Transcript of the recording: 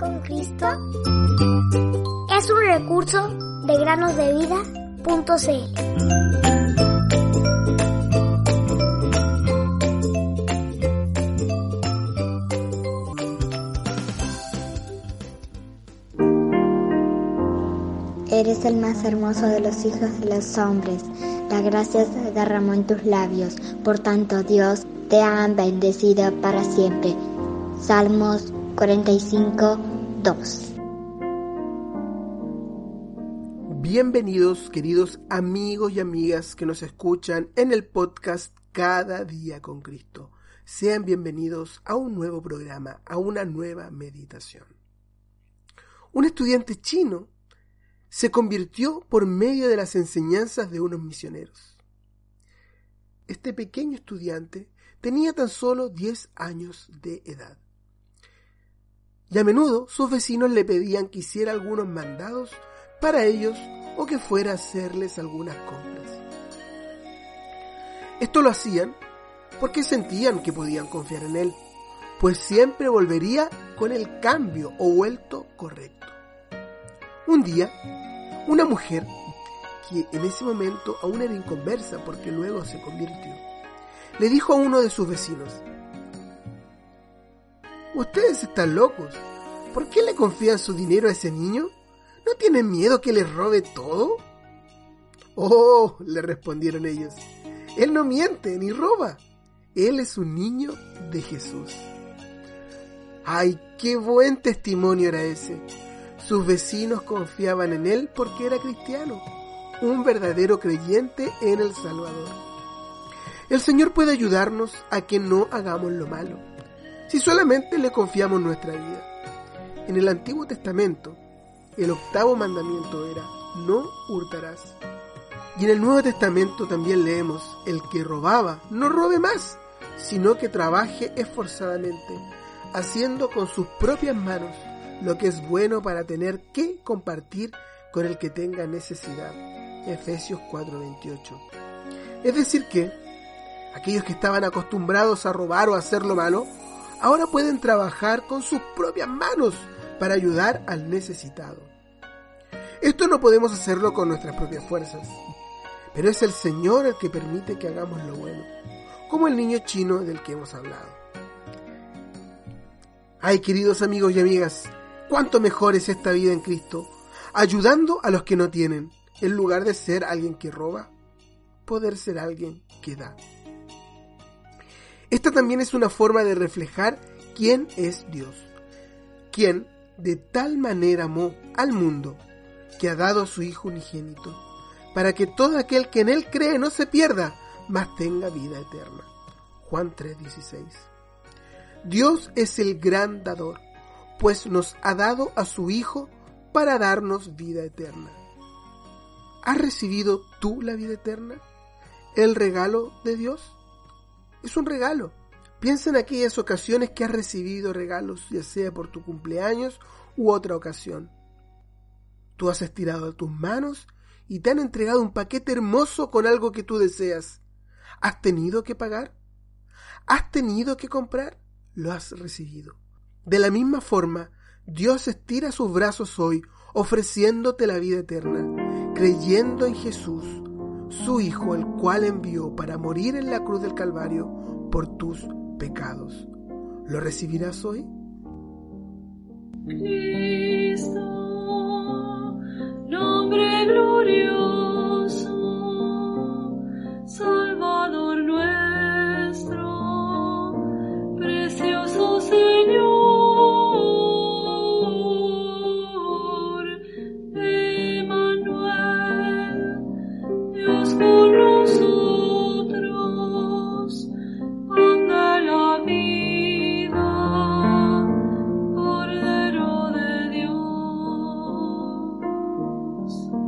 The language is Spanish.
con Cristo es un recurso de granosdevida.cl. Eres el más hermoso de los hijos de los hombres. La gracia se derramó en tus labios. Por tanto, Dios te ha bendecido para siempre. Salmos 45, 2. Bienvenidos queridos amigos y amigas que nos escuchan en el podcast Cada día con Cristo. Sean bienvenidos a un nuevo programa, a una nueva meditación. Un estudiante chino se convirtió por medio de las enseñanzas de unos misioneros. Este pequeño estudiante tenía tan solo 10 años de edad. Y a menudo sus vecinos le pedían que hiciera algunos mandados para ellos o que fuera a hacerles algunas compras. Esto lo hacían porque sentían que podían confiar en él, pues siempre volvería con el cambio o vuelto correcto. Un día, una mujer, que en ese momento aún era inconversa porque luego se convirtió, le dijo a uno de sus vecinos, Ustedes están locos. ¿Por qué le confían su dinero a ese niño? ¿No tienen miedo que les robe todo? Oh, le respondieron ellos, Él no miente ni roba. Él es un niño de Jesús. ¡Ay, qué buen testimonio era ese! Sus vecinos confiaban en él porque era cristiano, un verdadero creyente en el Salvador. El Señor puede ayudarnos a que no hagamos lo malo, si solamente le confiamos nuestra vida. En el Antiguo Testamento, el octavo mandamiento era, no hurtarás. Y en el Nuevo Testamento también leemos, el que robaba, no robe más, sino que trabaje esforzadamente, haciendo con sus propias manos lo que es bueno para tener que compartir con el que tenga necesidad. Efesios 4:28. Es decir que aquellos que estaban acostumbrados a robar o a hacer lo malo, ahora pueden trabajar con sus propias manos para ayudar al necesitado. Esto no podemos hacerlo con nuestras propias fuerzas, pero es el Señor el que permite que hagamos lo bueno, como el niño chino del que hemos hablado. Ay, queridos amigos y amigas, cuánto mejor es esta vida en Cristo, ayudando a los que no tienen, en lugar de ser alguien que roba, poder ser alguien que da. Esta también es una forma de reflejar quién es Dios, quien de tal manera amó al mundo que ha dado a su Hijo unigénito, para que todo aquel que en Él cree no se pierda, mas tenga vida eterna. Juan 3:16. Dios es el gran dador, pues nos ha dado a su Hijo para darnos vida eterna. ¿Has recibido tú la vida eterna? ¿El regalo de Dios? Es un regalo. Piensa en aquellas ocasiones que has recibido regalos, ya sea por tu cumpleaños u otra ocasión. Tú has estirado tus manos y te han entregado un paquete hermoso con algo que tú deseas. ¿Has tenido que pagar? ¿Has tenido que comprar? Lo has recibido. De la misma forma, Dios estira sus brazos hoy, ofreciéndote la vida eterna, creyendo en Jesús, su Hijo, el cual envió para morir en la cruz del Calvario por tus pecados. ¿Lo recibirás hoy? house.